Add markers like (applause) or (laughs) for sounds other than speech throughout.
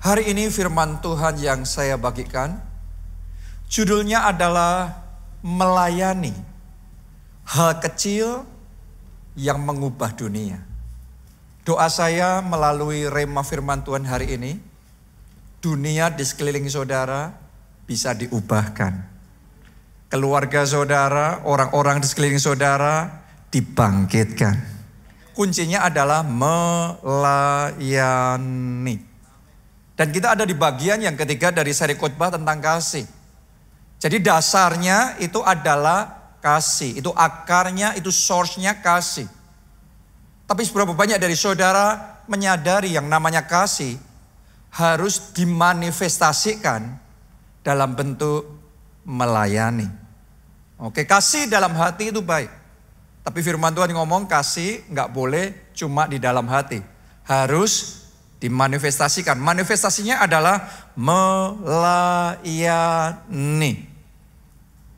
Hari ini firman Tuhan yang saya bagikan judulnya adalah melayani hal kecil yang mengubah dunia. Doa saya melalui rema firman Tuhan hari ini, dunia di sekeliling saudara bisa diubahkan. Keluarga saudara, orang-orang di sekeliling saudara dibangkitkan. Kuncinya adalah melayani. Dan kita ada di bagian yang ketiga dari seri khotbah tentang kasih. Jadi dasarnya itu adalah kasih. Itu akarnya, itu source-nya kasih. Tapi seberapa banyak dari saudara menyadari yang namanya kasih harus dimanifestasikan dalam bentuk melayani. Oke, kasih dalam hati itu baik. Tapi firman Tuhan ngomong kasih nggak boleh cuma di dalam hati. Harus dimanifestasikan. Manifestasinya adalah melayani.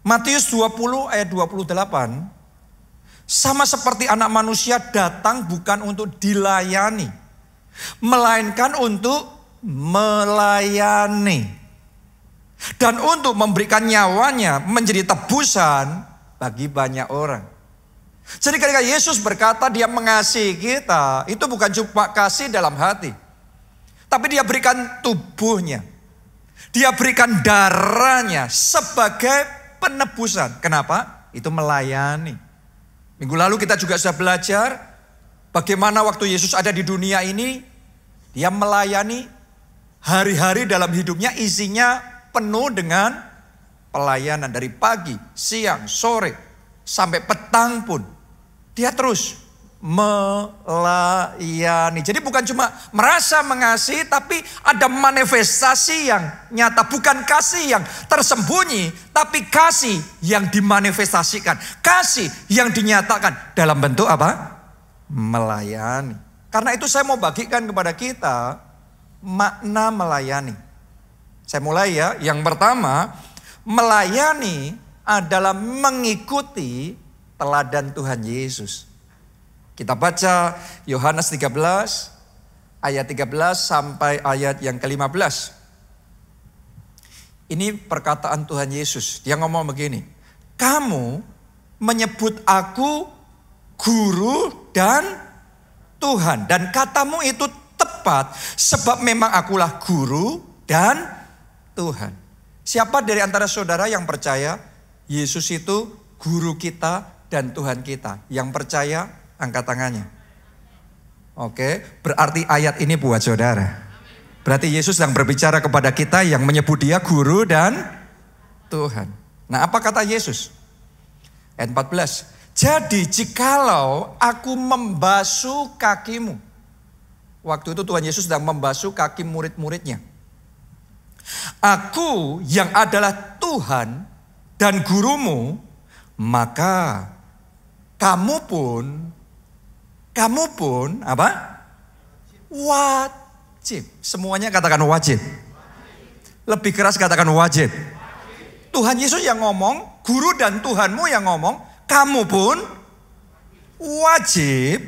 Matius 20 ayat 28 sama seperti anak manusia datang bukan untuk dilayani, melainkan untuk melayani dan untuk memberikan nyawanya menjadi tebusan bagi banyak orang. Jadi ketika Yesus berkata dia mengasihi kita, itu bukan cuma kasih dalam hati. Tapi dia berikan tubuhnya. Dia berikan darahnya sebagai penebusan. Kenapa? Itu melayani. Minggu lalu kita juga sudah belajar bagaimana waktu Yesus ada di dunia ini, dia melayani hari-hari dalam hidupnya isinya penuh dengan pelayanan dari pagi, siang, sore, sampai petang pun. Dia terus melayani. Jadi bukan cuma merasa mengasihi tapi ada manifestasi yang nyata. Bukan kasih yang tersembunyi tapi kasih yang dimanifestasikan. Kasih yang dinyatakan dalam bentuk apa? Melayani. Karena itu saya mau bagikan kepada kita makna melayani. Saya mulai ya. Yang pertama, melayani adalah mengikuti teladan Tuhan Yesus. Kita baca Yohanes 13 ayat 13 sampai ayat yang ke-15. Ini perkataan Tuhan Yesus. Dia ngomong begini. Kamu menyebut aku guru dan Tuhan. Dan katamu itu tepat. Sebab memang akulah guru dan Tuhan. Siapa dari antara saudara yang percaya Yesus itu guru kita dan Tuhan kita? Yang percaya Angkat tangannya. Oke, berarti ayat ini buat saudara. Berarti Yesus yang berbicara kepada kita yang menyebut dia guru dan Tuhan. Nah apa kata Yesus? Ayat 14. Jadi jikalau aku membasuh kakimu. Waktu itu Tuhan Yesus sedang membasuh kaki murid-muridnya. Aku yang adalah Tuhan dan gurumu, maka kamu pun kamu pun apa? Wajib. Semuanya katakan wajib. Lebih keras katakan wajib. Tuhan Yesus yang ngomong, guru dan Tuhanmu yang ngomong, kamu pun wajib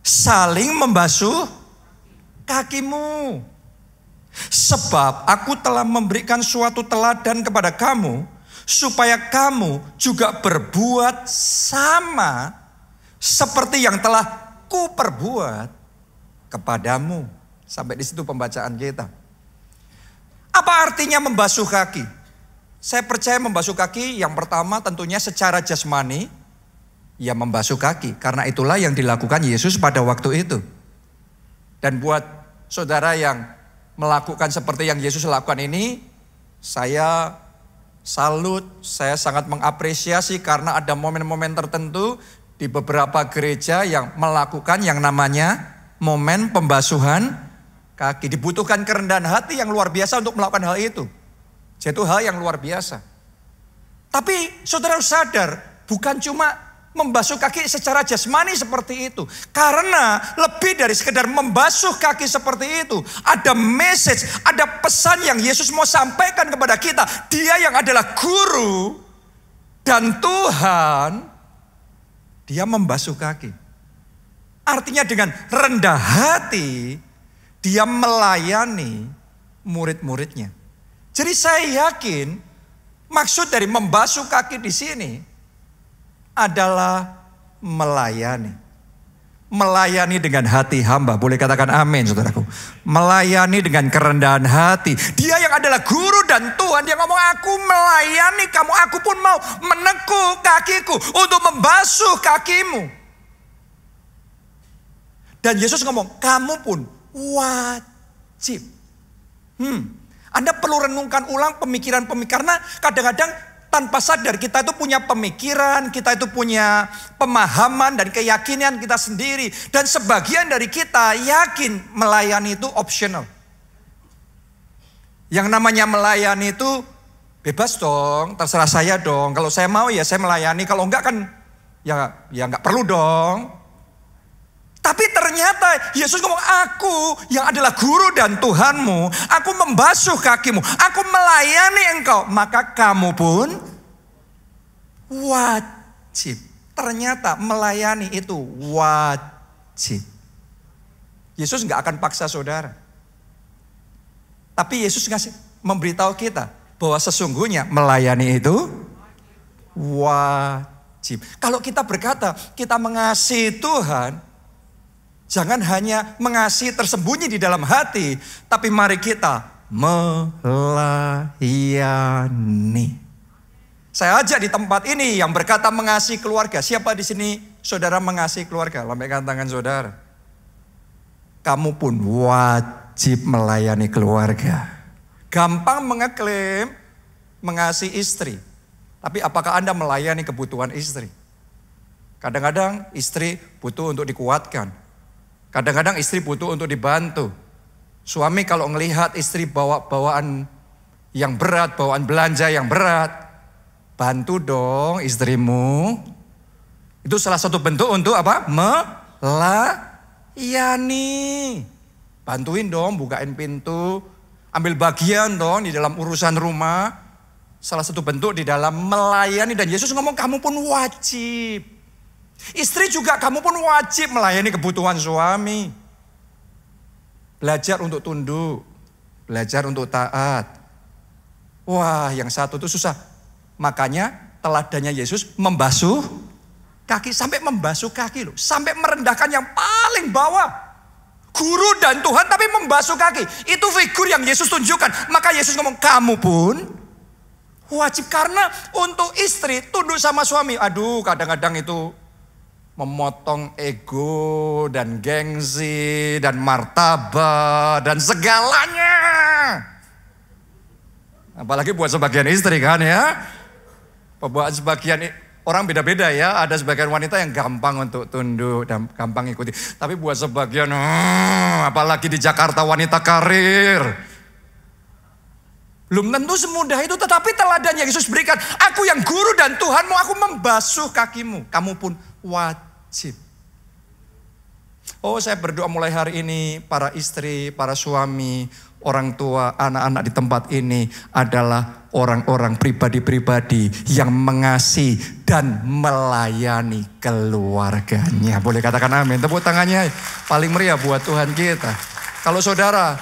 saling membasuh kakimu. Sebab aku telah memberikan suatu teladan kepada kamu supaya kamu juga berbuat sama seperti yang telah ku perbuat kepadamu. Sampai di situ pembacaan kita. Apa artinya membasuh kaki? Saya percaya membasuh kaki yang pertama tentunya secara jasmani ya membasuh kaki karena itulah yang dilakukan Yesus pada waktu itu. Dan buat saudara yang melakukan seperti yang Yesus lakukan ini, saya salut, saya sangat mengapresiasi karena ada momen-momen tertentu di beberapa gereja yang melakukan yang namanya momen pembasuhan kaki. Dibutuhkan kerendahan hati yang luar biasa untuk melakukan hal itu. Itu hal yang luar biasa. Tapi saudara harus sadar, bukan cuma membasuh kaki secara jasmani seperti itu. Karena lebih dari sekedar membasuh kaki seperti itu. Ada message, ada pesan yang Yesus mau sampaikan kepada kita. Dia yang adalah guru dan Tuhan dia membasuh kaki. Artinya dengan rendah hati, Dia melayani murid-muridnya. Jadi saya yakin maksud dari membasuh kaki di sini adalah melayani. Melayani dengan hati hamba. Boleh katakan amin saudaraku. Melayani dengan kerendahan hati. Dia yang adalah guru dan Tuhan. Dia ngomong aku melayani kamu. Aku pun mau menekuk kakiku untuk membasuh kakimu. Dan Yesus ngomong kamu pun wajib. Hmm, anda perlu renungkan ulang pemikiran-pemikiran. Karena kadang-kadang tanpa sadar kita itu punya pemikiran, kita itu punya pemahaman dan keyakinan kita sendiri. Dan sebagian dari kita yakin melayani itu optional. Yang namanya melayani itu bebas dong, terserah saya dong. Kalau saya mau ya saya melayani, kalau enggak kan ya ya enggak perlu dong. Tapi ternyata Yesus ngomong, aku yang adalah guru dan Tuhanmu, aku membasuh kakimu, aku melayani engkau. Maka kamu pun wajib. Ternyata melayani itu wajib. Yesus nggak akan paksa saudara. Tapi Yesus ngasih memberitahu kita bahwa sesungguhnya melayani itu wajib. Kalau kita berkata kita mengasihi Tuhan, Jangan hanya mengasihi tersembunyi di dalam hati, tapi mari kita melayani. Saya ajak di tempat ini yang berkata mengasihi keluarga. Siapa di sini saudara mengasihi keluarga? Lambaikan tangan saudara. Kamu pun wajib melayani keluarga. Gampang mengeklaim mengasihi istri. Tapi apakah Anda melayani kebutuhan istri? Kadang-kadang istri butuh untuk dikuatkan. Kadang-kadang istri butuh untuk dibantu. Suami kalau melihat istri bawa bawaan yang berat, bawaan belanja yang berat, bantu dong istrimu. Itu salah satu bentuk untuk apa? Melayani. Bantuin dong, bukain pintu, ambil bagian dong di dalam urusan rumah. Salah satu bentuk di dalam melayani dan Yesus ngomong kamu pun wajib. Istri juga kamu pun wajib melayani kebutuhan suami. Belajar untuk tunduk, belajar untuk taat. Wah, yang satu itu susah. Makanya teladannya Yesus membasuh kaki sampai membasuh kaki loh, sampai merendahkan yang paling bawah. Guru dan Tuhan tapi membasuh kaki. Itu figur yang Yesus tunjukkan. Maka Yesus ngomong, "Kamu pun wajib karena untuk istri tunduk sama suami." Aduh, kadang-kadang itu memotong ego dan gengsi dan martabat dan segalanya. Apalagi buat sebagian istri kan ya. Buat sebagian orang beda-beda ya. Ada sebagian wanita yang gampang untuk tunduk dan gampang ikuti. Tapi buat sebagian, hmm, apalagi di Jakarta wanita karir. Belum tentu semudah itu tetapi teladan yang Yesus berikan. Aku yang guru dan Tuhanmu, aku membasuh kakimu. Kamu pun wajib. Oh saya berdoa mulai hari ini para istri, para suami, orang tua, anak-anak di tempat ini adalah orang-orang pribadi-pribadi yang mengasihi dan melayani keluarganya. Boleh katakan amin. Tepuk tangannya paling meriah buat Tuhan kita. Kalau saudara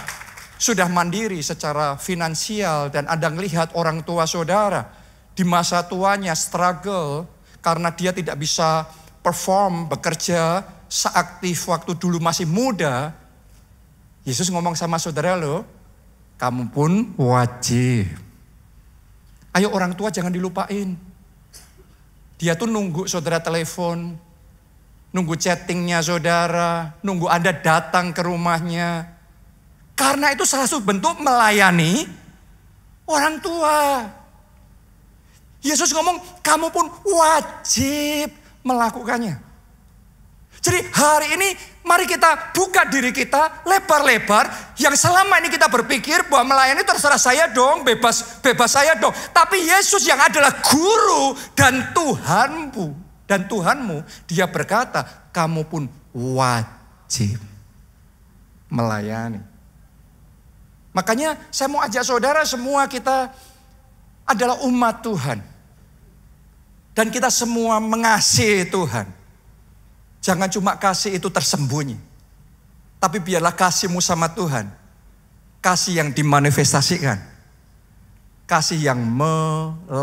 sudah mandiri secara finansial dan Anda melihat orang tua saudara di masa tuanya struggle karena dia tidak bisa perform, bekerja seaktif waktu dulu masih muda, Yesus ngomong sama saudara lo, kamu pun wajib. Ayo orang tua jangan dilupain. Dia tuh nunggu saudara telepon, nunggu chattingnya saudara, nunggu Anda datang ke rumahnya. Karena itu salah satu bentuk melayani orang tua. Yesus ngomong, kamu pun wajib melakukannya. Jadi hari ini mari kita buka diri kita lebar-lebar yang selama ini kita berpikir bahwa melayani terserah saya dong, bebas bebas saya dong. Tapi Yesus yang adalah guru dan Tuhanmu dan Tuhanmu, dia berkata, kamu pun wajib melayani. Makanya saya mau ajak saudara semua kita adalah umat Tuhan. Dan kita semua mengasihi Tuhan. Jangan cuma kasih itu tersembunyi. Tapi biarlah kasihmu sama Tuhan. Kasih yang dimanifestasikan. Kasih yang melayani.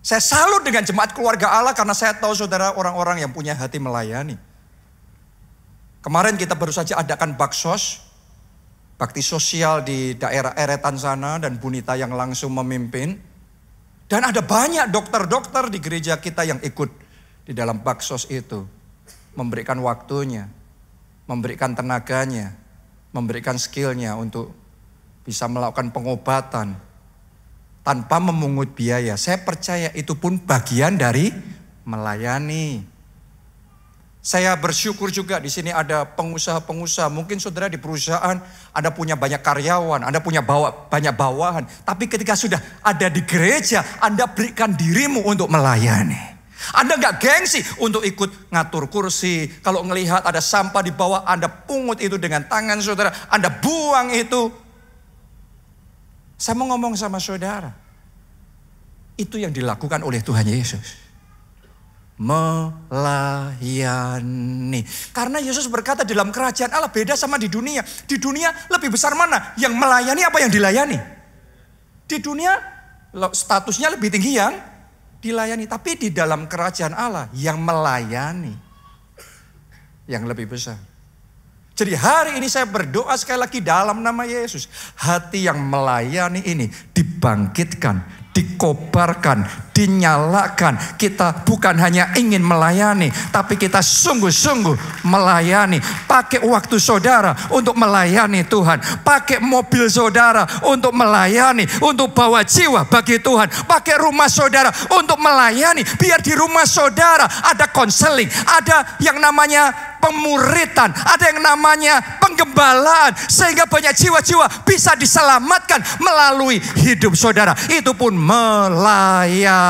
Saya salut dengan jemaat keluarga Allah karena saya tahu saudara orang-orang yang punya hati melayani. Kemarin kita baru saja adakan baksos, bakti sosial di daerah Eretan sana dan Bunita yang langsung memimpin. Dan ada banyak dokter-dokter di gereja kita yang ikut di dalam baksos itu memberikan waktunya, memberikan tenaganya, memberikan skillnya untuk bisa melakukan pengobatan tanpa memungut biaya. Saya percaya itu pun bagian dari melayani. Saya bersyukur juga di sini ada pengusaha-pengusaha. Mungkin saudara di perusahaan Anda punya banyak karyawan, Anda punya bawa, banyak bawahan. Tapi ketika sudah ada di gereja, Anda berikan dirimu untuk melayani. Anda nggak gengsi untuk ikut ngatur kursi. Kalau melihat ada sampah di bawah, Anda pungut itu dengan tangan saudara. Anda buang itu. Saya mau ngomong sama saudara. Itu yang dilakukan oleh Tuhan Yesus. Melayani. Karena Yesus berkata dalam kerajaan Allah beda sama di dunia. Di dunia lebih besar mana? Yang melayani apa yang dilayani? Di dunia statusnya lebih tinggi yang dilayani. Tapi di dalam kerajaan Allah yang melayani yang lebih besar. Jadi hari ini saya berdoa sekali lagi dalam nama Yesus. Hati yang melayani ini dibangkitkan, dikobarkan, dinyalakan. Kita bukan hanya ingin melayani, tapi kita sungguh-sungguh melayani. Pakai waktu saudara untuk melayani Tuhan. Pakai mobil saudara untuk melayani, untuk bawa jiwa bagi Tuhan. Pakai rumah saudara untuk melayani. Biar di rumah saudara ada konseling, ada yang namanya pemuritan, ada yang namanya penggembalaan sehingga banyak jiwa-jiwa bisa diselamatkan melalui hidup saudara. Itu pun melayani.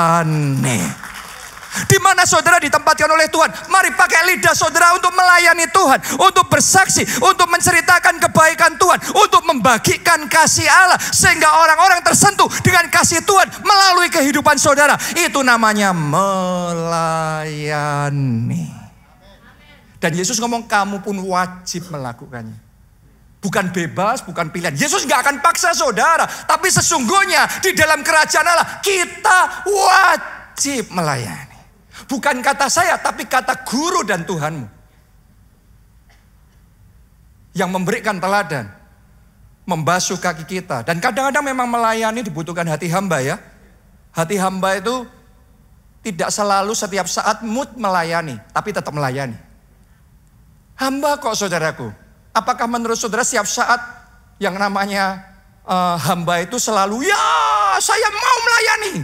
Di mana saudara ditempatkan oleh Tuhan? Mari pakai lidah saudara untuk melayani Tuhan, untuk bersaksi, untuk menceritakan kebaikan Tuhan, untuk membagikan kasih Allah sehingga orang-orang tersentuh dengan kasih Tuhan melalui kehidupan saudara. Itu namanya melayani. Dan Yesus ngomong kamu pun wajib melakukannya. Bukan bebas, bukan pilihan. Yesus nggak akan paksa saudara. Tapi sesungguhnya di dalam kerajaan Allah kita wajib melayani. Bukan kata saya, tapi kata guru dan Tuhanmu. Yang memberikan teladan. Membasuh kaki kita. Dan kadang-kadang memang melayani dibutuhkan hati hamba ya. Hati hamba itu tidak selalu setiap saat mood melayani. Tapi tetap melayani. Hamba kok saudaraku. Apakah menurut saudara setiap saat yang namanya uh, hamba itu selalu ya saya mau melayani.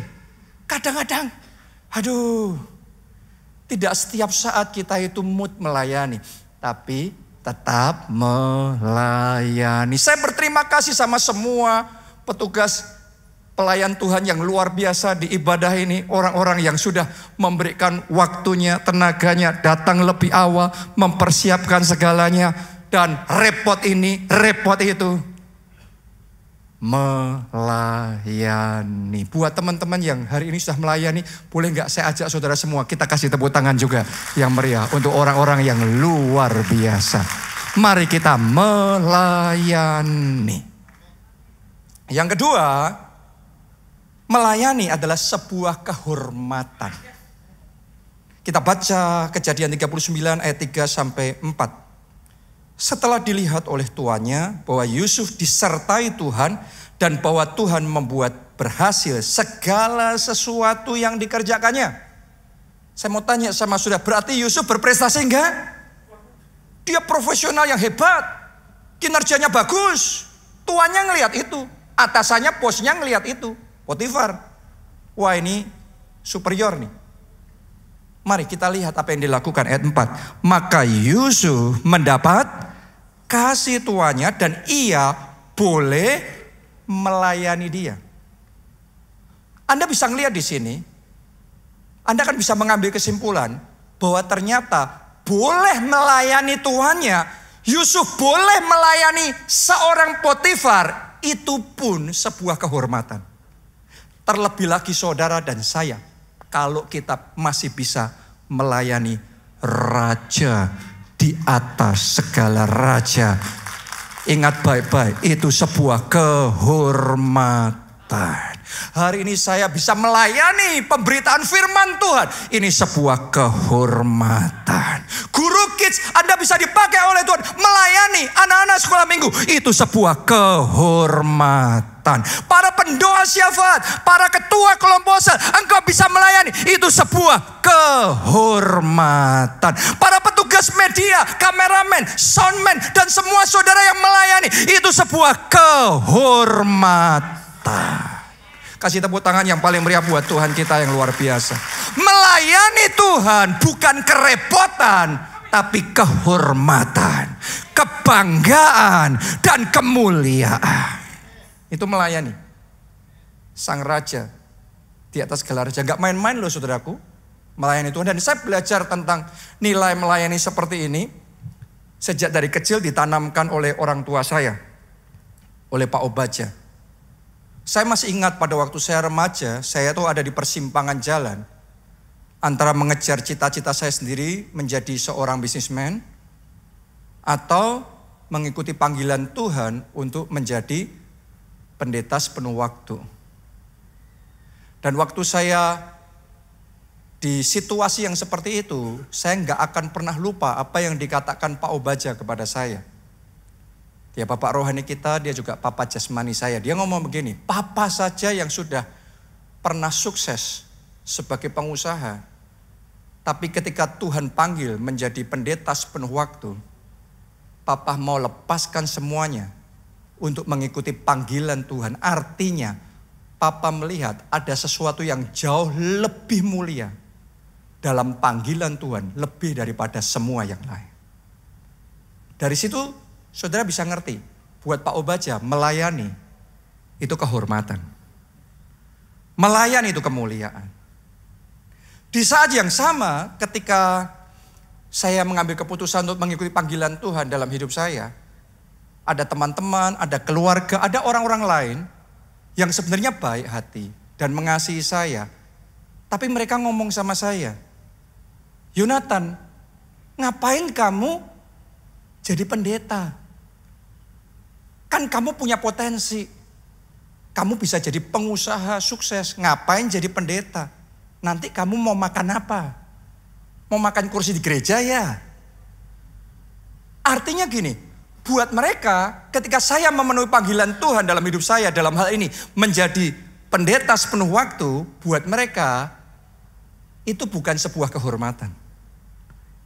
Kadang-kadang aduh tidak setiap saat kita itu mood melayani. Tapi tetap melayani. Saya berterima kasih sama semua petugas pelayan Tuhan yang luar biasa di ibadah ini. Orang-orang yang sudah memberikan waktunya, tenaganya, datang lebih awal, mempersiapkan segalanya. Dan repot ini, repot itu. Melayani. Buat teman-teman yang hari ini sudah melayani, boleh nggak saya ajak saudara semua, kita kasih tepuk tangan juga yang meriah untuk orang-orang yang luar biasa. Mari kita melayani. Yang kedua, Melayani adalah sebuah kehormatan. Kita baca kejadian 39 ayat 3 sampai 4. Setelah dilihat oleh tuannya bahwa Yusuf disertai Tuhan dan bahwa Tuhan membuat berhasil segala sesuatu yang dikerjakannya. Saya mau tanya sama sudah berarti Yusuf berprestasi enggak? Dia profesional yang hebat. Kinerjanya bagus. Tuannya ngelihat itu. Atasannya bosnya ngelihat itu. Potifar. Wah ini superior nih. Mari kita lihat apa yang dilakukan ayat 4. Maka Yusuf mendapat kasih tuannya dan ia boleh melayani dia. Anda bisa ngelihat di sini, Anda kan bisa mengambil kesimpulan bahwa ternyata boleh melayani tuannya, Yusuf boleh melayani seorang Potifar, itu pun sebuah kehormatan. Terlebih lagi saudara dan saya, kalau kita masih bisa melayani Raja di atas segala raja. Ingat baik-baik, itu sebuah kehormatan. Hari ini saya bisa melayani pemberitaan firman Tuhan. Ini sebuah kehormatan. Guru kids Anda bisa dipakai oleh Tuhan melayani anak-anak sekolah minggu. Itu sebuah kehormatan. Para pendoa syafaat, para ketua kelompok sel, engkau bisa melayani. Itu sebuah kehormatan. Para petugas media, kameramen, soundman, dan semua saudara yang melayani. Itu sebuah kehormatan. Kasih tepuk tangan yang paling meriah buat Tuhan kita yang luar biasa. Melayani Tuhan bukan kerepotan, tapi kehormatan, kebanggaan, dan kemuliaan. Itu melayani. Sang Raja di atas gelar raja. Gak main-main loh saudaraku. Melayani Tuhan. Dan saya belajar tentang nilai melayani seperti ini. Sejak dari kecil ditanamkan oleh orang tua saya. Oleh Pak Obaja. Saya masih ingat pada waktu saya remaja, saya tuh ada di persimpangan jalan antara mengejar cita-cita saya sendiri menjadi seorang bisnismen atau mengikuti panggilan Tuhan untuk menjadi pendeta sepenuh waktu. Dan waktu saya di situasi yang seperti itu, saya nggak akan pernah lupa apa yang dikatakan Pak Obaja kepada saya. Dia bapak rohani kita, dia juga papa jasmani saya. Dia ngomong begini, papa saja yang sudah pernah sukses sebagai pengusaha. Tapi ketika Tuhan panggil menjadi pendeta sepenuh waktu, papa mau lepaskan semuanya untuk mengikuti panggilan Tuhan. Artinya, papa melihat ada sesuatu yang jauh lebih mulia dalam panggilan Tuhan, lebih daripada semua yang lain. Dari situ Saudara bisa ngerti, buat Pak Obaja melayani itu kehormatan. Melayani itu kemuliaan. Di saat yang sama ketika saya mengambil keputusan untuk mengikuti panggilan Tuhan dalam hidup saya, ada teman-teman, ada keluarga, ada orang-orang lain yang sebenarnya baik hati dan mengasihi saya. Tapi mereka ngomong sama saya, Yonatan, ngapain kamu jadi pendeta? Kan kamu punya potensi. Kamu bisa jadi pengusaha sukses. Ngapain jadi pendeta? Nanti kamu mau makan apa? Mau makan kursi di gereja ya? Artinya gini, buat mereka ketika saya memenuhi panggilan Tuhan dalam hidup saya dalam hal ini menjadi pendeta sepenuh waktu, buat mereka itu bukan sebuah kehormatan.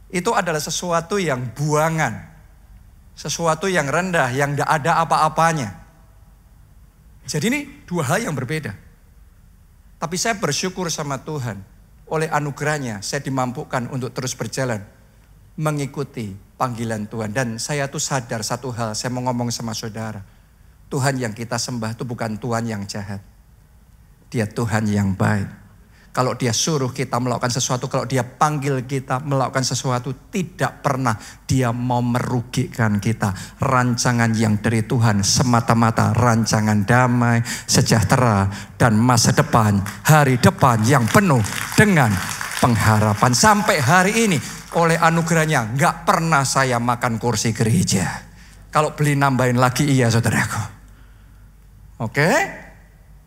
Itu adalah sesuatu yang buangan. Sesuatu yang rendah, yang tidak ada apa-apanya. Jadi ini dua hal yang berbeda. Tapi saya bersyukur sama Tuhan. Oleh anugerahnya saya dimampukan untuk terus berjalan. Mengikuti panggilan Tuhan. Dan saya tuh sadar satu hal, saya mau ngomong sama saudara. Tuhan yang kita sembah itu bukan Tuhan yang jahat. Dia Tuhan yang baik. Kalau dia suruh kita melakukan sesuatu, kalau dia panggil kita melakukan sesuatu, tidak pernah dia mau merugikan kita. Rancangan yang dari Tuhan semata-mata rancangan damai, sejahtera, dan masa depan, hari depan yang penuh dengan pengharapan. Sampai hari ini oleh anugerahnya nggak pernah saya makan kursi gereja. Kalau beli nambahin lagi iya saudaraku. Oke?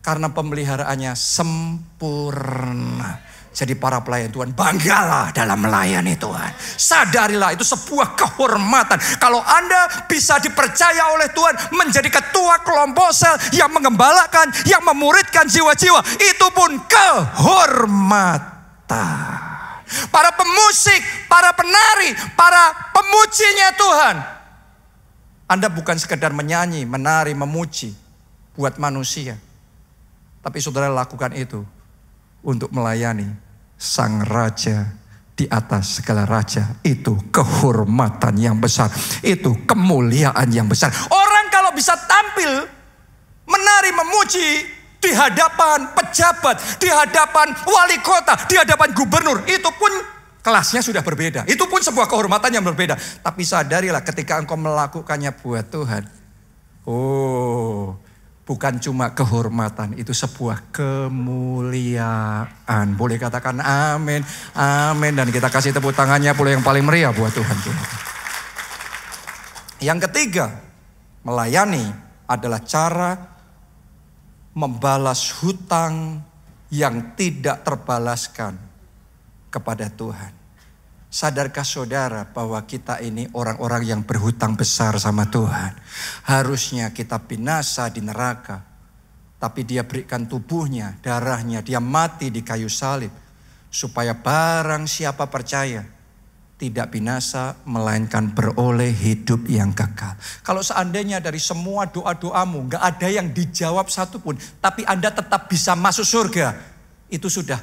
Karena pemeliharaannya sempurna. Jadi para pelayan Tuhan banggalah dalam melayani Tuhan. Sadarilah itu sebuah kehormatan. Kalau Anda bisa dipercaya oleh Tuhan menjadi ketua kelompok sel yang mengembalakan, yang memuridkan jiwa-jiwa. Itu pun kehormatan. Para pemusik, para penari, para pemujinya Tuhan. Anda bukan sekedar menyanyi, menari, memuji buat manusia tapi saudara lakukan itu untuk melayani sang raja di atas segala raja. Itu kehormatan yang besar. Itu kemuliaan yang besar. Orang kalau bisa tampil menari memuji di hadapan pejabat, di hadapan wali kota, di hadapan gubernur, itu pun kelasnya sudah berbeda. Itu pun sebuah kehormatan yang berbeda. Tapi sadarilah ketika engkau melakukannya buat Tuhan. Oh, bukan cuma kehormatan, itu sebuah kemuliaan. Boleh katakan amin, amin. Dan kita kasih tepuk tangannya pula yang paling meriah buat Tuhan. Yang ketiga, melayani adalah cara membalas hutang yang tidak terbalaskan kepada Tuhan. Sadarkah saudara bahwa kita ini orang-orang yang berhutang besar sama Tuhan? Harusnya kita binasa di neraka. Tapi dia berikan tubuhnya, darahnya, dia mati di kayu salib. Supaya barang siapa percaya, tidak binasa melainkan beroleh hidup yang kekal. Kalau seandainya dari semua doa-doamu nggak ada yang dijawab satupun, tapi Anda tetap bisa masuk surga, itu sudah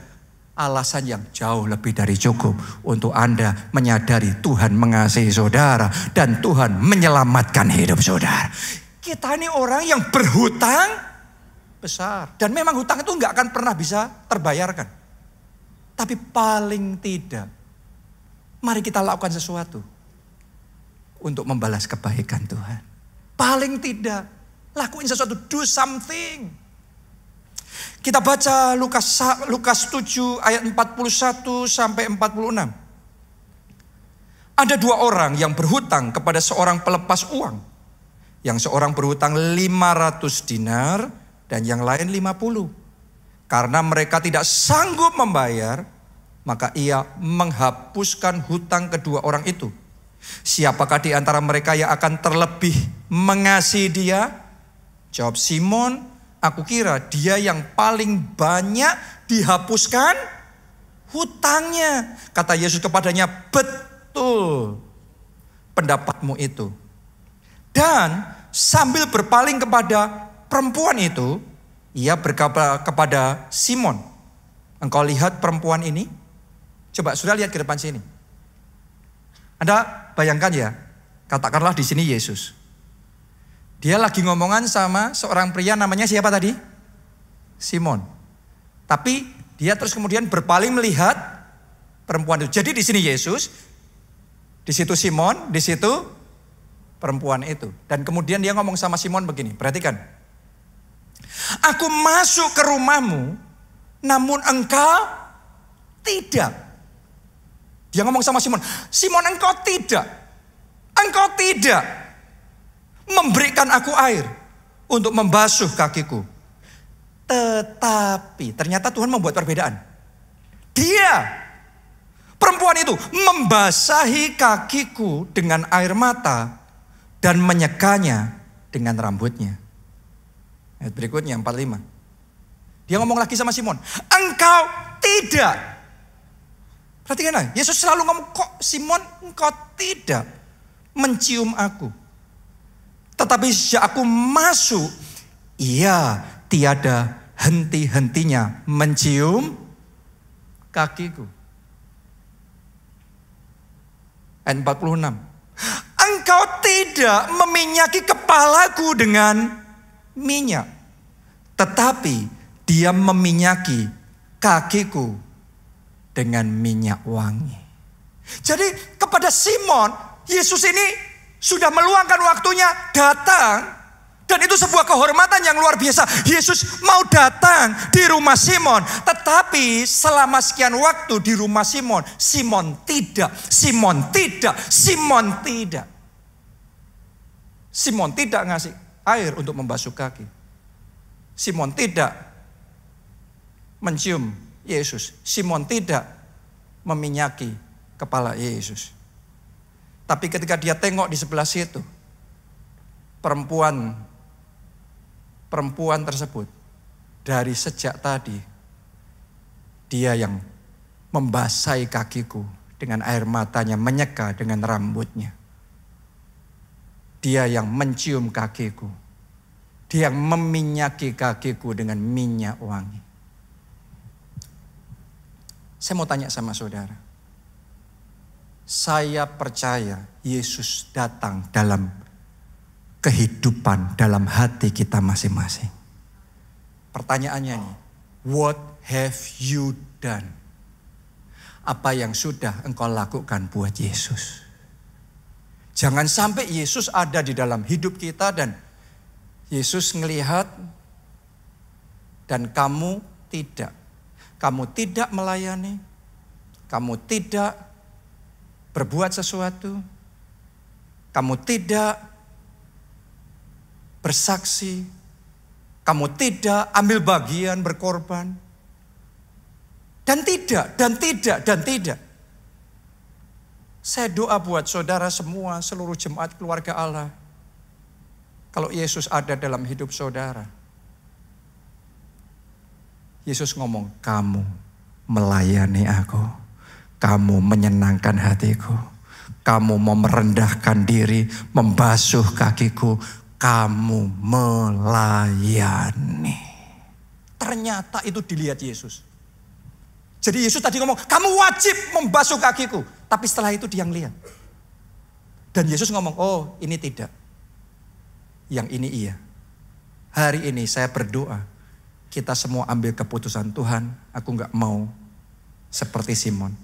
alasan yang jauh lebih dari cukup untuk Anda menyadari Tuhan mengasihi saudara dan Tuhan menyelamatkan hidup saudara. Kita ini orang yang berhutang besar dan memang hutang itu nggak akan pernah bisa terbayarkan. Tapi paling tidak Mari kita lakukan sesuatu untuk membalas kebaikan Tuhan. Paling tidak, lakuin sesuatu, do something. Kita baca Lukas Lukas 7 ayat 41 sampai 46. Ada dua orang yang berhutang kepada seorang pelepas uang. Yang seorang berhutang 500 dinar dan yang lain 50. Karena mereka tidak sanggup membayar, maka ia menghapuskan hutang kedua orang itu. Siapakah di antara mereka yang akan terlebih mengasihi dia? Jawab Simon, aku kira dia yang paling banyak dihapuskan hutangnya. Kata Yesus kepadanya, betul pendapatmu itu. Dan sambil berpaling kepada perempuan itu, ia berkata kepada Simon, engkau lihat perempuan ini? Coba sudah lihat ke depan sini. Anda bayangkan ya, katakanlah di sini Yesus. Dia lagi ngomongan sama seorang pria namanya siapa tadi? Simon. Tapi dia terus kemudian berpaling melihat perempuan itu. Jadi di sini Yesus, di situ Simon, di situ perempuan itu. Dan kemudian dia ngomong sama Simon begini, perhatikan. Aku masuk ke rumahmu, namun engkau tidak. Dia ngomong sama Simon, Simon engkau tidak, engkau tidak memberikan aku air untuk membasuh kakiku. Tetapi ternyata Tuhan membuat perbedaan. Dia, perempuan itu membasahi kakiku dengan air mata dan menyekanya dengan rambutnya. Ayat berikutnya 45. Dia ngomong lagi sama Simon, engkau tidak Perhatikan lagi, Yesus selalu ngomong, kok Simon engkau tidak mencium aku. Tetapi sejak aku masuk, ia tiada henti-hentinya mencium kakiku. Ayat 46. Engkau tidak meminyaki kepalaku dengan minyak. Tetapi dia meminyaki kakiku dengan minyak wangi. Jadi kepada Simon, Yesus ini sudah meluangkan waktunya datang dan itu sebuah kehormatan yang luar biasa. Yesus mau datang di rumah Simon, tetapi selama sekian waktu di rumah Simon, Simon tidak, Simon tidak, Simon tidak. Simon tidak ngasih air untuk membasuh kaki. Simon tidak mencium Yesus. Simon tidak meminyaki kepala Yesus. Tapi ketika dia tengok di sebelah situ, perempuan perempuan tersebut dari sejak tadi dia yang membasahi kakiku dengan air matanya, menyeka dengan rambutnya. Dia yang mencium kakiku. Dia yang meminyaki kakiku dengan minyak wangi. Saya mau tanya sama saudara. Saya percaya Yesus datang dalam kehidupan dalam hati kita masing-masing. Pertanyaannya nih, what have you done? Apa yang sudah engkau lakukan buat Yesus? Jangan sampai Yesus ada di dalam hidup kita dan Yesus melihat dan kamu tidak kamu tidak melayani, kamu tidak berbuat sesuatu, kamu tidak bersaksi, kamu tidak ambil bagian berkorban. Dan tidak, dan tidak, dan tidak. Saya doa buat saudara semua, seluruh jemaat keluarga Allah. Kalau Yesus ada dalam hidup saudara. Yesus ngomong, kamu melayani aku. Kamu menyenangkan hatiku. Kamu mau merendahkan diri, membasuh kakiku. Kamu melayani. Ternyata itu dilihat Yesus. Jadi Yesus tadi ngomong, kamu wajib membasuh kakiku. Tapi setelah itu dia ngeliat. Dan Yesus ngomong, oh ini tidak. Yang ini iya. Hari ini saya berdoa, kita semua ambil keputusan Tuhan, aku nggak mau seperti Simon.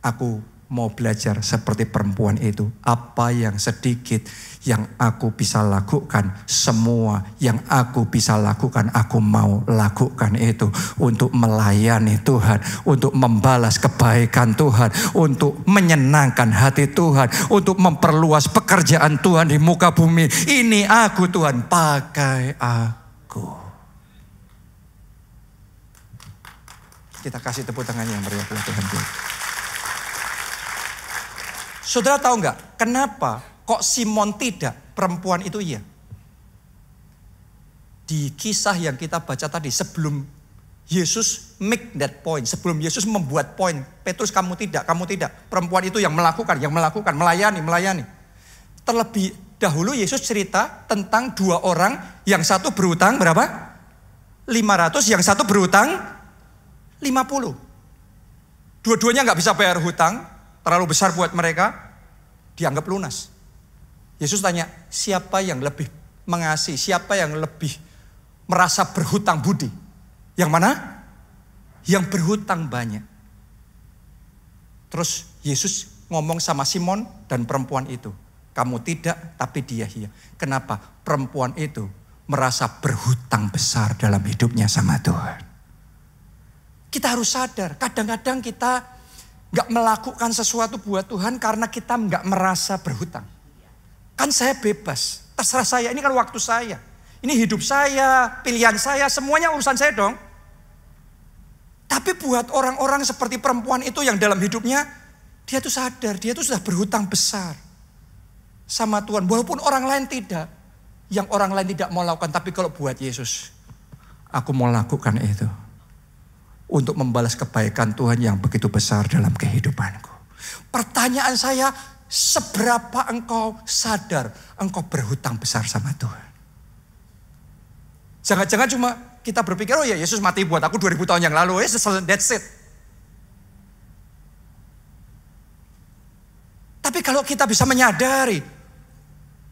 Aku mau belajar seperti perempuan itu. Apa yang sedikit yang aku bisa lakukan, semua yang aku bisa lakukan, aku mau lakukan itu untuk melayani Tuhan, untuk membalas kebaikan Tuhan, untuk menyenangkan hati Tuhan, untuk memperluas pekerjaan Tuhan di muka bumi. Ini aku Tuhan, pakai aku. Kita kasih tepuk tangan yang meriah Tuhan. Saudara tahu nggak kenapa kok Simon tidak, perempuan itu iya? Di kisah yang kita baca tadi sebelum Yesus make that point, sebelum Yesus membuat poin, Petrus kamu tidak, kamu tidak. Perempuan itu yang melakukan, yang melakukan, melayani, melayani. Terlebih dahulu Yesus cerita tentang dua orang, yang satu berutang berapa? 500, yang satu berutang 50. Dua-duanya nggak bisa bayar hutang, terlalu besar buat mereka, dianggap lunas. Yesus tanya, siapa yang lebih mengasihi, siapa yang lebih merasa berhutang budi? Yang mana? Yang berhutang banyak. Terus Yesus ngomong sama Simon dan perempuan itu. Kamu tidak, tapi dia iya. Kenapa? Perempuan itu merasa berhutang besar dalam hidupnya sama Tuhan. Kita harus sadar, kadang-kadang kita nggak melakukan sesuatu buat Tuhan karena kita nggak merasa berhutang. Kan saya bebas, terserah saya, ini kan waktu saya. Ini hidup saya, pilihan saya, semuanya urusan saya dong. Tapi buat orang-orang seperti perempuan itu yang dalam hidupnya, dia tuh sadar, dia tuh sudah berhutang besar sama Tuhan. Walaupun orang lain tidak, yang orang lain tidak mau lakukan, tapi kalau buat Yesus, aku mau lakukan itu untuk membalas kebaikan Tuhan yang begitu besar dalam kehidupanku. Pertanyaan saya, seberapa engkau sadar engkau berhutang besar sama Tuhan? Jangan-jangan cuma kita berpikir, oh ya Yesus mati buat aku 2000 tahun yang lalu, ya that's it. Tapi kalau kita bisa menyadari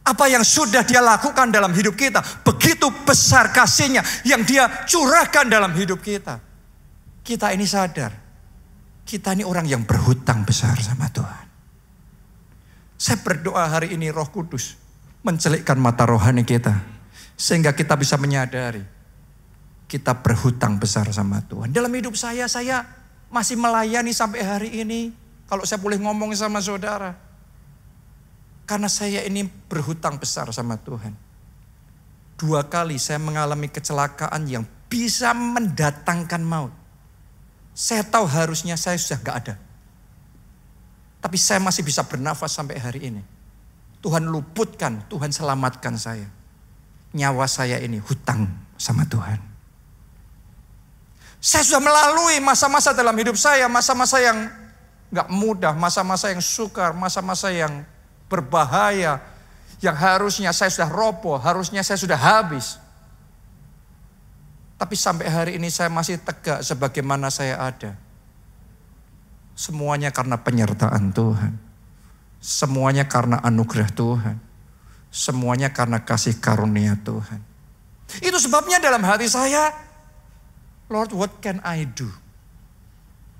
apa yang sudah dia lakukan dalam hidup kita, begitu besar kasihnya yang dia curahkan dalam hidup kita. Kita ini sadar, kita ini orang yang berhutang besar sama Tuhan. Saya berdoa hari ini roh kudus mencelikkan mata rohani kita. Sehingga kita bisa menyadari kita berhutang besar sama Tuhan. Dalam hidup saya, saya masih melayani sampai hari ini. Kalau saya boleh ngomong sama saudara. Karena saya ini berhutang besar sama Tuhan. Dua kali saya mengalami kecelakaan yang bisa mendatangkan maut. Saya tahu harusnya saya sudah gak ada. Tapi saya masih bisa bernafas sampai hari ini. Tuhan luputkan, Tuhan selamatkan saya. Nyawa saya ini hutang sama Tuhan. Saya sudah melalui masa-masa dalam hidup saya, masa-masa yang gak mudah, masa-masa yang sukar, masa-masa yang berbahaya, yang harusnya saya sudah roboh, harusnya saya sudah habis. Tapi sampai hari ini saya masih tegak sebagaimana saya ada. Semuanya karena penyertaan Tuhan. Semuanya karena anugerah Tuhan. Semuanya karena kasih karunia Tuhan. Itu sebabnya dalam hati saya, Lord what can I do?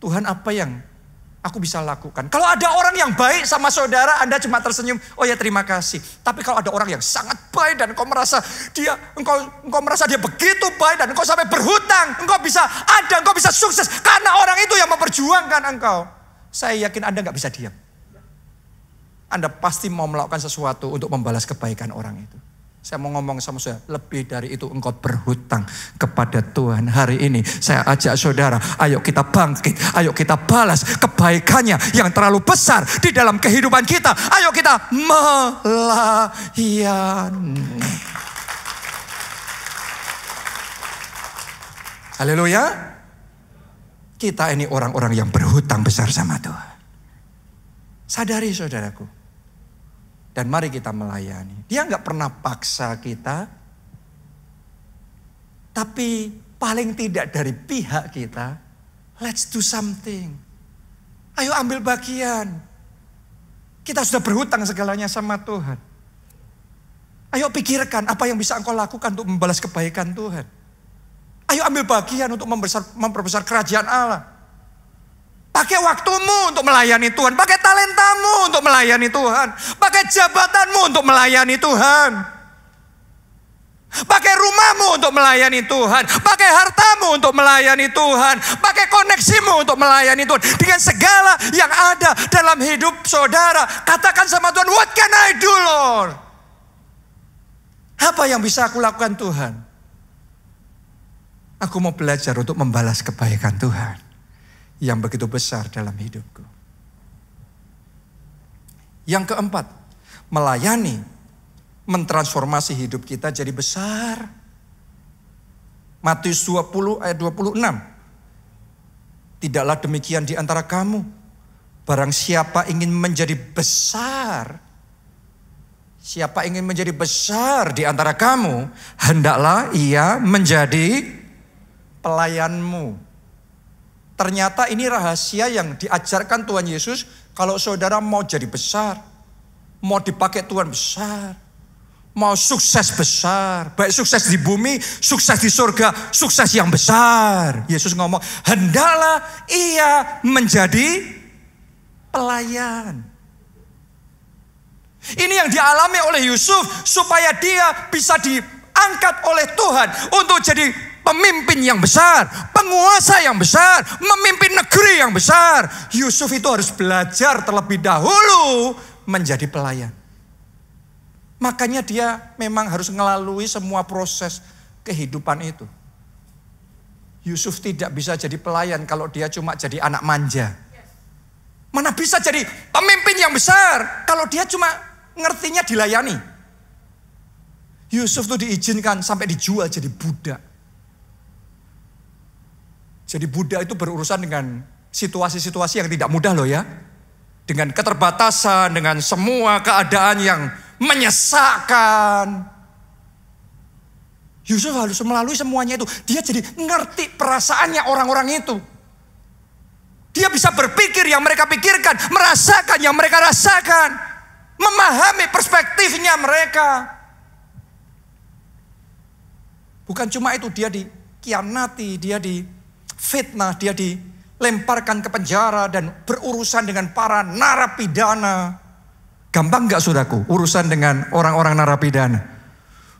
Tuhan apa yang aku bisa lakukan. Kalau ada orang yang baik sama saudara, Anda cuma tersenyum, oh ya terima kasih. Tapi kalau ada orang yang sangat baik dan engkau merasa dia, engkau, engkau merasa dia begitu baik dan engkau sampai berhutang, engkau bisa ada, engkau bisa sukses karena orang itu yang memperjuangkan engkau. Saya yakin Anda nggak bisa diam. Anda pasti mau melakukan sesuatu untuk membalas kebaikan orang itu. Saya mau ngomong sama saudara, lebih dari itu engkau berhutang kepada Tuhan. Hari ini saya ajak saudara, ayo kita bangkit, ayo kita balas kebaikannya yang terlalu besar di dalam kehidupan kita. Ayo kita melayani. Haleluya. Kita ini orang-orang yang berhutang besar sama Tuhan. Sadari saudaraku. Dan mari kita melayani. Dia nggak pernah paksa kita. Tapi paling tidak dari pihak kita, let's do something. Ayo ambil bagian. Kita sudah berhutang segalanya sama Tuhan. Ayo pikirkan apa yang bisa engkau lakukan untuk membalas kebaikan Tuhan. Ayo ambil bagian untuk memperbesar kerajaan Allah. Pakai waktumu untuk melayani Tuhan. Pakai talentamu untuk melayani Tuhan. Pakai jabatanmu untuk melayani Tuhan. Pakai rumahmu untuk melayani Tuhan. Pakai hartamu untuk melayani Tuhan. Pakai koneksimu untuk melayani Tuhan. Dengan segala yang ada dalam hidup saudara. Katakan sama Tuhan, what can I do Lord? Apa yang bisa aku lakukan Tuhan? Aku mau belajar untuk membalas kebaikan Tuhan yang begitu besar dalam hidupku. Yang keempat, melayani mentransformasi hidup kita jadi besar. Matius 20 ayat 26. Tidaklah demikian di antara kamu. Barang siapa ingin menjadi besar, siapa ingin menjadi besar di antara kamu, hendaklah ia menjadi pelayanmu. Ternyata ini rahasia yang diajarkan Tuhan Yesus kalau saudara mau jadi besar, mau dipakai Tuhan besar, mau sukses besar, baik sukses di bumi, sukses di surga, sukses yang besar. Yesus ngomong, hendaklah ia menjadi pelayan. Ini yang dialami oleh Yusuf supaya dia bisa diangkat oleh Tuhan untuk jadi pemimpin yang besar, penguasa yang besar, memimpin negeri yang besar. Yusuf itu harus belajar terlebih dahulu menjadi pelayan. Makanya dia memang harus melalui semua proses kehidupan itu. Yusuf tidak bisa jadi pelayan kalau dia cuma jadi anak manja. Mana bisa jadi pemimpin yang besar kalau dia cuma ngertinya dilayani. Yusuf tuh diizinkan sampai dijual jadi budak. Jadi Buddha itu berurusan dengan situasi-situasi yang tidak mudah loh ya. Dengan keterbatasan, dengan semua keadaan yang menyesakkan. Yusuf harus melalui semuanya itu. Dia jadi ngerti perasaannya orang-orang itu. Dia bisa berpikir yang mereka pikirkan, merasakan yang mereka rasakan, memahami perspektifnya mereka. Bukan cuma itu, dia dikianati, dia di fitnah, dia dilemparkan ke penjara dan berurusan dengan para narapidana. Gampang gak saudaraku urusan dengan orang-orang narapidana?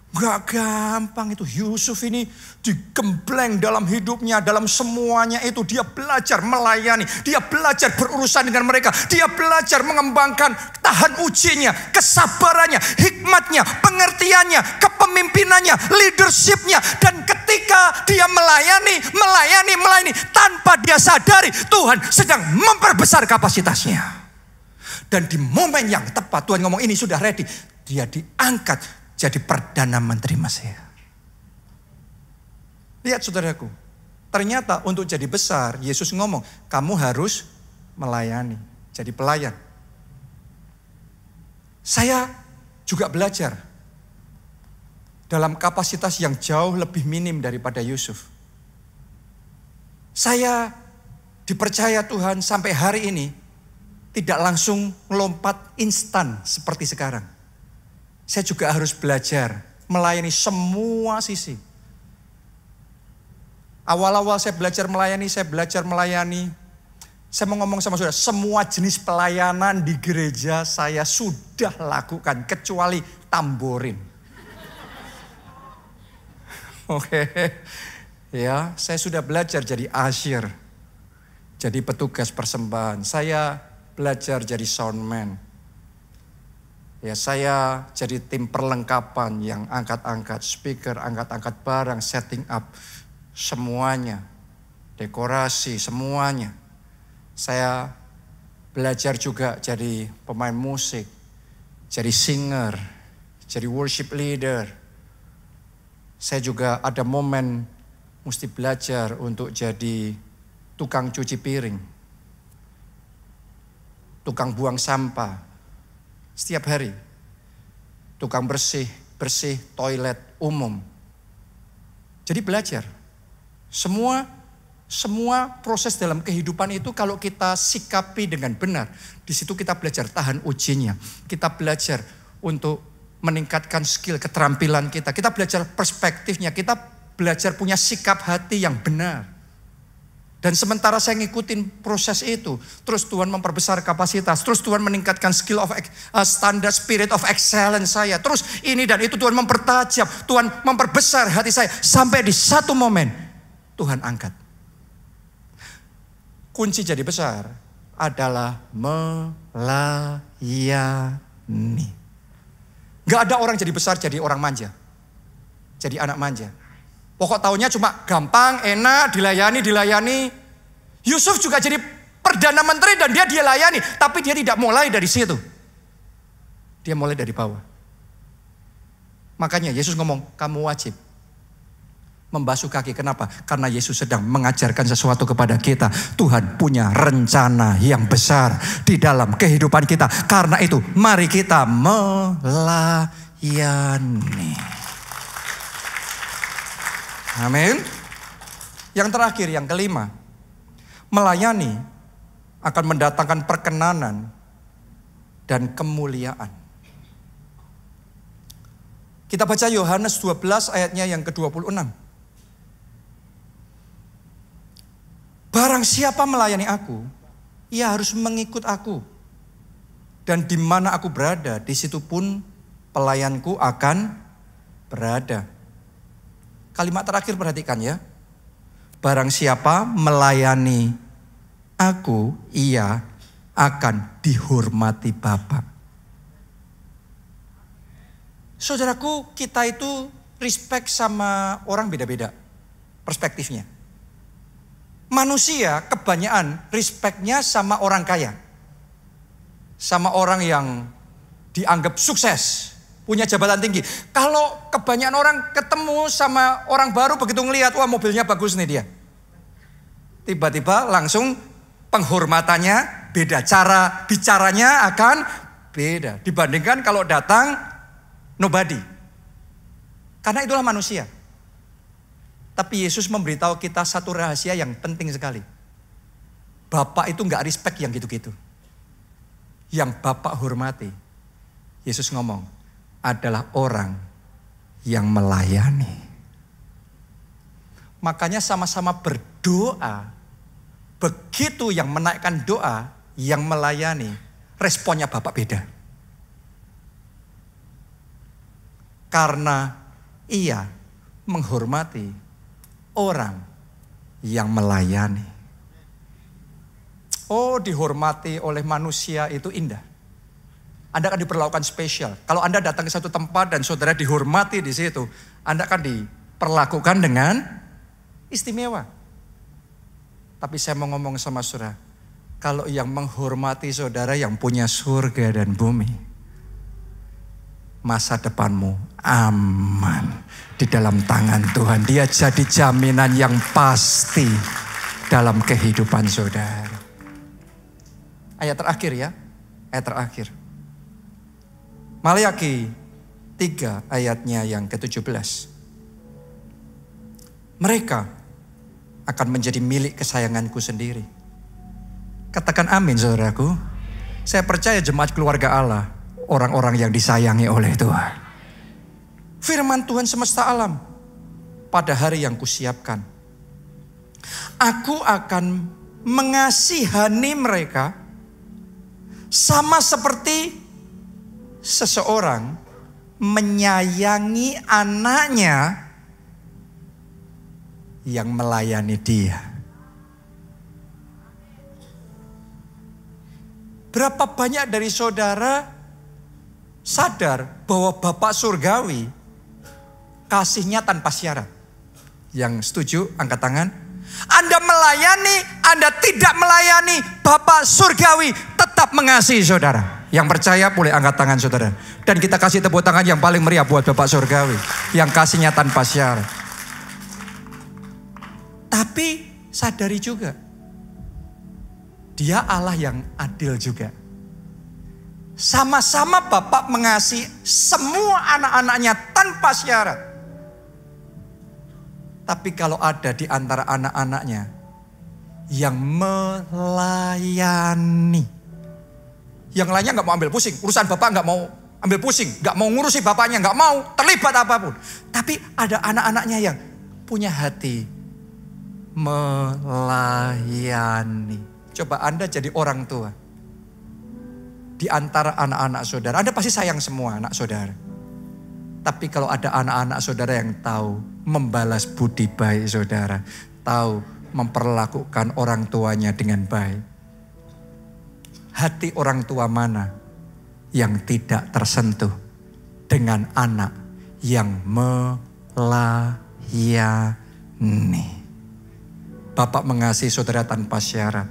Gak gampang itu. Yusuf ini digembleng dalam hidupnya, dalam semuanya itu. Dia belajar melayani, dia belajar berurusan dengan mereka, dia belajar mengembangkan tahan ujinya, kesabarannya, hikmatnya, pengertiannya, kepemimpinannya, leadershipnya, dan ketika dia melayani, melayani, melayani, tanpa dia sadari Tuhan sedang memperbesar kapasitasnya. Dan di momen yang tepat Tuhan ngomong ini sudah ready, dia diangkat jadi Perdana Menteri Mesir. Lihat saudaraku, ternyata untuk jadi besar, Yesus ngomong, kamu harus melayani, jadi pelayan. Saya juga belajar dalam kapasitas yang jauh lebih minim daripada Yusuf. Saya dipercaya Tuhan sampai hari ini tidak langsung melompat instan seperti sekarang saya juga harus belajar melayani semua sisi. Awal-awal saya belajar melayani, saya belajar melayani. Saya mau ngomong sama saudara, semua jenis pelayanan di gereja saya sudah lakukan, kecuali tamborin. (laughs) Oke, ya saya sudah belajar jadi asyir, jadi petugas persembahan. Saya belajar jadi soundman. Ya saya jadi tim perlengkapan yang angkat-angkat speaker, angkat-angkat barang, setting up semuanya. Dekorasi semuanya. Saya belajar juga jadi pemain musik, jadi singer, jadi worship leader. Saya juga ada momen mesti belajar untuk jadi tukang cuci piring, tukang buang sampah, setiap hari. Tukang bersih, bersih toilet umum. Jadi belajar. Semua semua proses dalam kehidupan itu kalau kita sikapi dengan benar, di situ kita belajar tahan ujinya. Kita belajar untuk meningkatkan skill keterampilan kita. Kita belajar perspektifnya, kita belajar punya sikap hati yang benar. Dan sementara saya ngikutin proses itu, terus Tuhan memperbesar kapasitas, terus Tuhan meningkatkan skill of uh, standard spirit of excellence saya. Terus ini dan itu Tuhan mempertajam, Tuhan memperbesar hati saya sampai di satu momen Tuhan angkat. Kunci jadi besar adalah melayani. Gak ada orang jadi besar jadi orang manja. Jadi anak manja. Pokok tahunnya cuma gampang, enak, dilayani, dilayani. Yusuf juga jadi perdana menteri dan dia dia layani, tapi dia tidak mulai dari situ. Dia mulai dari bawah. Makanya Yesus ngomong, kamu wajib membasuh kaki. Kenapa? Karena Yesus sedang mengajarkan sesuatu kepada kita. Tuhan punya rencana yang besar di dalam kehidupan kita. Karena itu, mari kita melayani. Amin. Yang terakhir, yang kelima, melayani akan mendatangkan perkenanan dan kemuliaan. Kita baca Yohanes 12 ayatnya yang ke-26. Barang siapa melayani aku, ia harus mengikut aku. Dan di mana aku berada, di situ pun pelayanku akan berada. Kalimat terakhir perhatikan ya. Barang siapa melayani aku, ia akan dihormati Bapa. Saudaraku, kita itu respect sama orang beda-beda perspektifnya. Manusia kebanyakan respectnya sama orang kaya. Sama orang yang dianggap sukses punya jabatan tinggi. Kalau kebanyakan orang ketemu sama orang baru begitu ngelihat, wah mobilnya bagus nih dia. Tiba-tiba langsung penghormatannya beda. Cara bicaranya akan beda. Dibandingkan kalau datang nobody. Karena itulah manusia. Tapi Yesus memberitahu kita satu rahasia yang penting sekali. Bapak itu nggak respect yang gitu-gitu. Yang Bapak hormati. Yesus ngomong, adalah orang yang melayani. Makanya sama-sama berdoa. Begitu yang menaikkan doa, yang melayani, responnya Bapak beda. Karena ia menghormati orang yang melayani. Oh, dihormati oleh manusia itu indah. Anda akan diperlakukan spesial. Kalau Anda datang ke satu tempat dan saudara dihormati di situ, Anda akan diperlakukan dengan istimewa. Tapi saya mau ngomong sama saudara, kalau yang menghormati saudara yang punya surga dan bumi, masa depanmu aman di dalam tangan Tuhan. Dia jadi jaminan yang pasti dalam kehidupan saudara. Ayat terakhir ya, ayat terakhir. Maliaki 3 ayatnya yang ke-17. Mereka akan menjadi milik kesayanganku sendiri. Katakan amin saudaraku. Saya percaya jemaat keluarga Allah. Orang-orang yang disayangi oleh Tuhan. Firman Tuhan semesta alam. Pada hari yang kusiapkan. Aku akan mengasihani mereka. Sama seperti seseorang menyayangi anaknya yang melayani dia. Berapa banyak dari saudara sadar bahwa Bapak Surgawi kasihnya tanpa syarat. Yang setuju angkat tangan. Anda melayani, Anda tidak melayani, Bapak Surgawi tetap mengasihi saudara. Yang percaya boleh angkat tangan saudara. Dan kita kasih tepuk tangan yang paling meriah buat Bapak Surgawi. Yang kasihnya tanpa syarat. Tapi sadari juga. Dia Allah yang adil juga. Sama-sama Bapak mengasihi semua anak-anaknya tanpa syarat. Tapi kalau ada di antara anak-anaknya yang melayani. Yang lainnya nggak mau ambil pusing. Urusan Bapak nggak mau ambil pusing. nggak mau ngurusi Bapaknya, nggak mau terlibat apa pun. Tapi ada anak-anaknya yang punya hati melayani. Coba Anda jadi orang tua di antara anak-anak saudara. Anda pasti sayang semua anak saudara. Tapi kalau ada anak-anak saudara yang tahu membalas budi baik saudara, tahu memperlakukan orang tuanya dengan baik. Hati orang tua mana yang tidak tersentuh dengan anak yang melayani. Bapak mengasihi saudara tanpa syarat.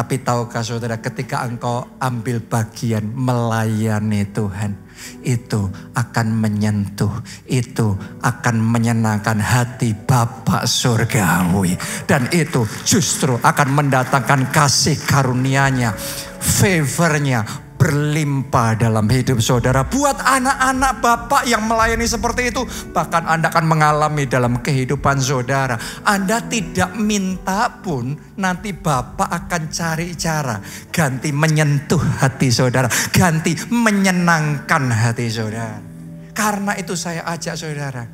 Tapi tahukah saudara ketika engkau ambil bagian melayani Tuhan. Itu akan menyentuh, itu akan menyenangkan hati Bapak Surgawi. Dan itu justru akan mendatangkan kasih karunia-Nya, favornya, berlimpah dalam hidup saudara. Buat anak-anak Bapak yang melayani seperti itu, bahkan Anda akan mengalami dalam kehidupan saudara. Anda tidak minta pun, nanti Bapak akan cari cara ganti menyentuh hati saudara, ganti menyenangkan hati saudara. Karena itu saya ajak saudara,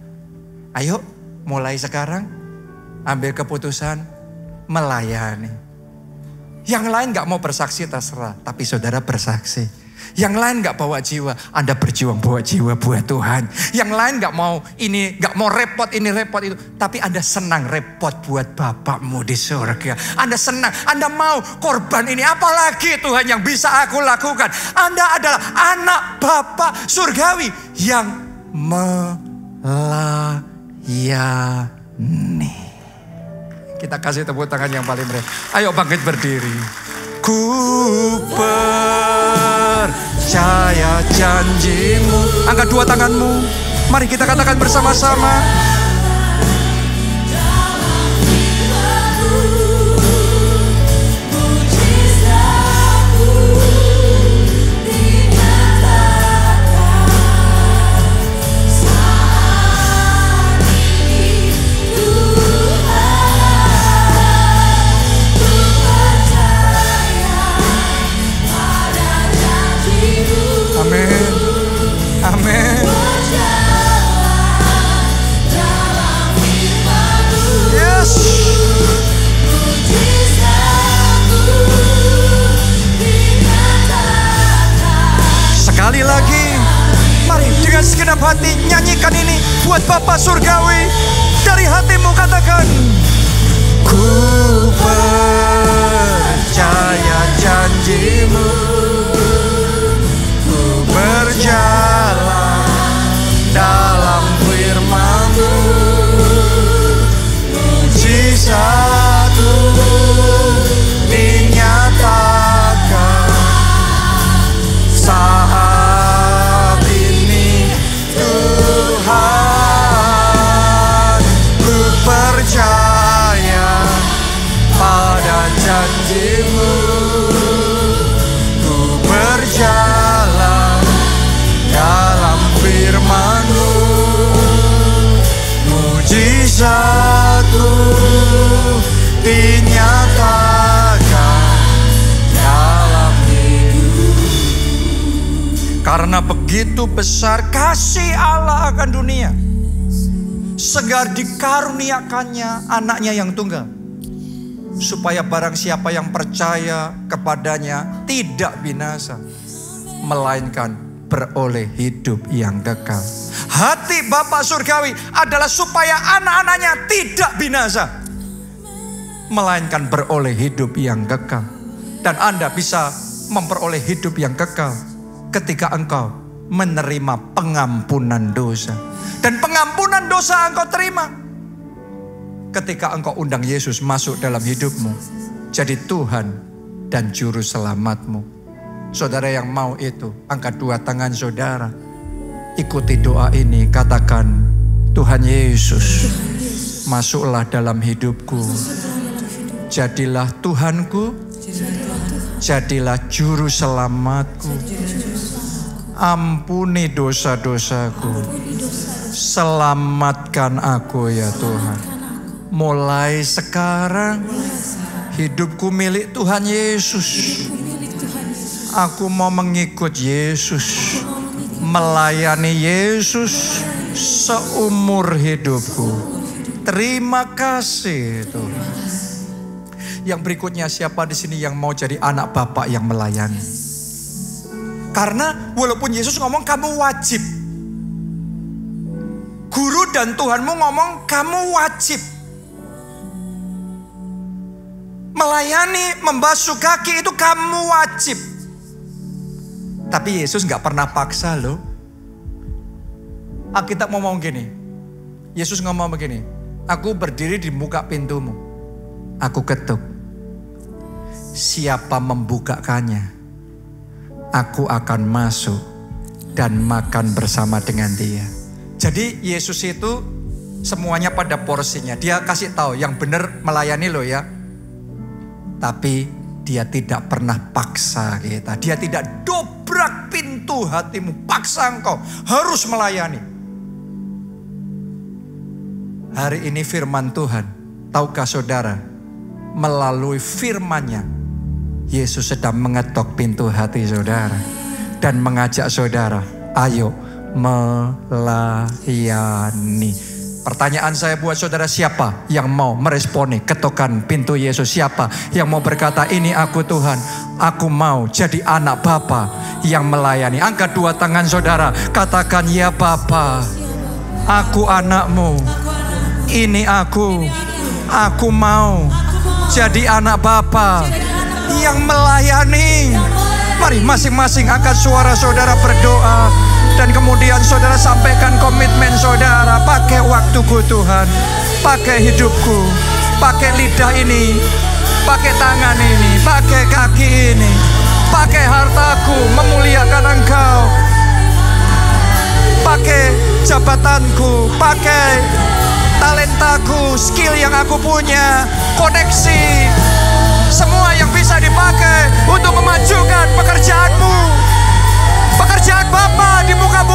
ayo mulai sekarang ambil keputusan melayani. Yang lain gak mau bersaksi terserah, tapi saudara bersaksi. Yang lain gak bawa jiwa, Anda berjuang bawa jiwa buat Tuhan. Yang lain gak mau ini, gak mau repot ini, repot itu. Tapi Anda senang repot buat Bapakmu di surga. Anda senang, Anda mau korban ini. Apalagi Tuhan yang bisa aku lakukan. Anda adalah anak Bapak surgawi yang melayani. Kita kasih tepuk tangan yang paling meriah. Ayo bangkit berdiri. Ku percaya janjimu. Angkat dua tanganmu. Mari kita katakan bersama-sama. Anaknya yang tunggal supaya barang siapa yang percaya kepadanya tidak binasa, melainkan beroleh hidup yang kekal. Hati Bapak Surgawi adalah supaya anak-anaknya tidak binasa, melainkan beroleh hidup yang kekal. Dan Anda bisa memperoleh hidup yang kekal ketika engkau menerima pengampunan dosa. Dan pengampunan dosa engkau terima ketika engkau undang Yesus masuk dalam hidupmu. Jadi Tuhan dan Juru Selamatmu. Saudara yang mau itu, angkat dua tangan saudara. Ikuti doa ini, katakan, Tuhan Yesus, masuklah dalam hidupku. Jadilah Tuhanku, jadilah Juru Selamatku. Ampuni dosa-dosaku. Selamatkan aku ya Tuhan. Mulai sekarang hidupku milik Tuhan Yesus. Aku mau mengikut Yesus. Melayani Yesus seumur hidupku. Terima kasih Tuhan. Yang berikutnya siapa di sini yang mau jadi anak bapak yang melayani? Karena walaupun Yesus ngomong kamu wajib. Guru dan Tuhanmu ngomong kamu wajib. Melayani, membasuh kaki itu kamu wajib. Tapi Yesus nggak pernah paksa loh. Alkitab ngomong gini. Yesus ngomong begini. Aku berdiri di muka pintumu. Aku ketuk. Siapa membukakannya? Aku akan masuk dan makan bersama dengan dia. Jadi Yesus itu semuanya pada porsinya. Dia kasih tahu yang benar melayani loh ya. Tapi dia tidak pernah paksa kita. Dia tidak dobrak pintu hatimu. Paksa engkau harus melayani. Hari ini firman Tuhan. Tahukah saudara? Melalui firmannya. Yesus sedang mengetok pintu hati saudara. Dan mengajak saudara. Ayo melayani. Pertanyaan saya buat saudara siapa yang mau meresponi ketokan pintu Yesus? Siapa yang mau berkata ini aku Tuhan. Aku mau jadi anak Bapa yang melayani. Angkat dua tangan saudara. Katakan ya Bapa. Aku anakmu. Ini aku. Aku mau jadi anak Bapa yang melayani. Mari masing-masing angkat suara saudara berdoa. Dan kemudian saudara sampaikan komitmen saudara. Pakai waktuku Tuhan. Pakai hidupku. Pakai lidah ini. Pakai tangan ini. Pakai kaki ini. Pakai hartaku. Memuliakan engkau. Pakai jabatanku. Pakai talentaku. Skill yang aku punya. Koneksi. Semua yang bisa dipakai untuk memajukan pekerjaanmu. Pekerjaan Bapak di muka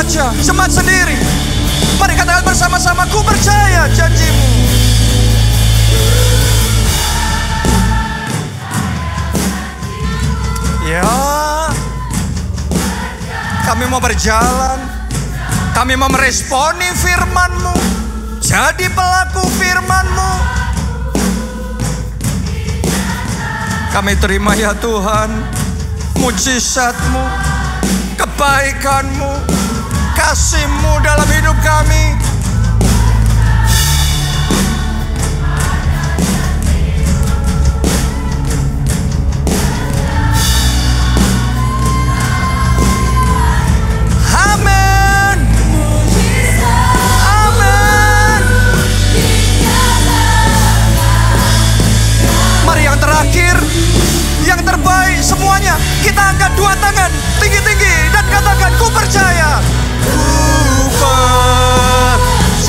saja, jemaat sendiri. Mari katakan bersama-sama, ku percaya janjimu. Ya, kami mau berjalan, kami mau meresponi firmanmu, jadi pelaku firmanmu. Kami terima ya Tuhan, mujizatmu, kebaikanmu, Kasih-Mu dalam hidup kami. Semuanya. Kita angkat dua tangan tinggi-tinggi dan katakan ku percaya.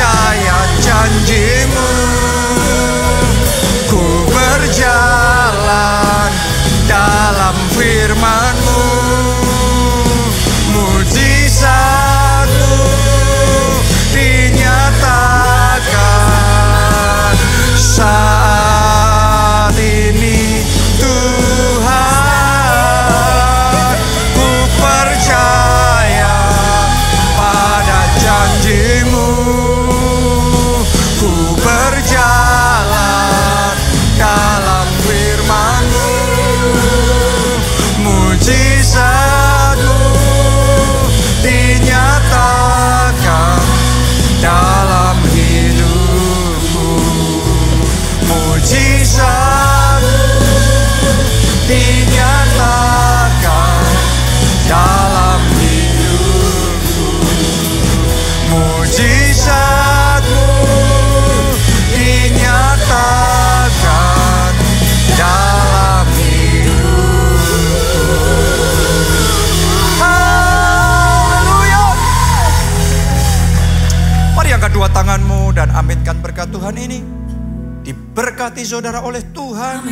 Ku percaya Mari angkat dua tanganmu dan aminkan berkat Tuhan ini. Diberkati saudara oleh Tuhan.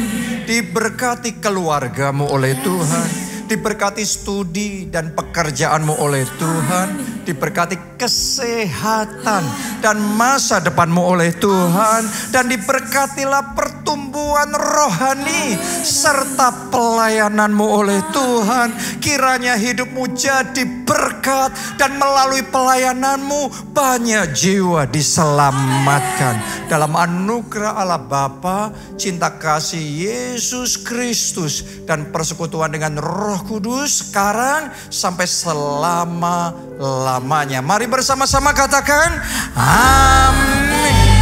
Diberkati keluargamu oleh Tuhan. Diberkati studi dan pekerjaanmu oleh Tuhan. Diberkati kesehatan dan masa depanmu oleh Tuhan. Dan diberkatilah pertumbuhan rohani serta pelayananmu oleh Tuhan. Kiranya hidupmu jadi berkat dan melalui pelayananmu banyak jiwa diselamatkan. Dalam anugerah Allah Bapa, cinta kasih Yesus Kristus dan persekutuan dengan Roh Kudus sekarang sampai selama-lamanya. Mari bersama-sama katakan amin.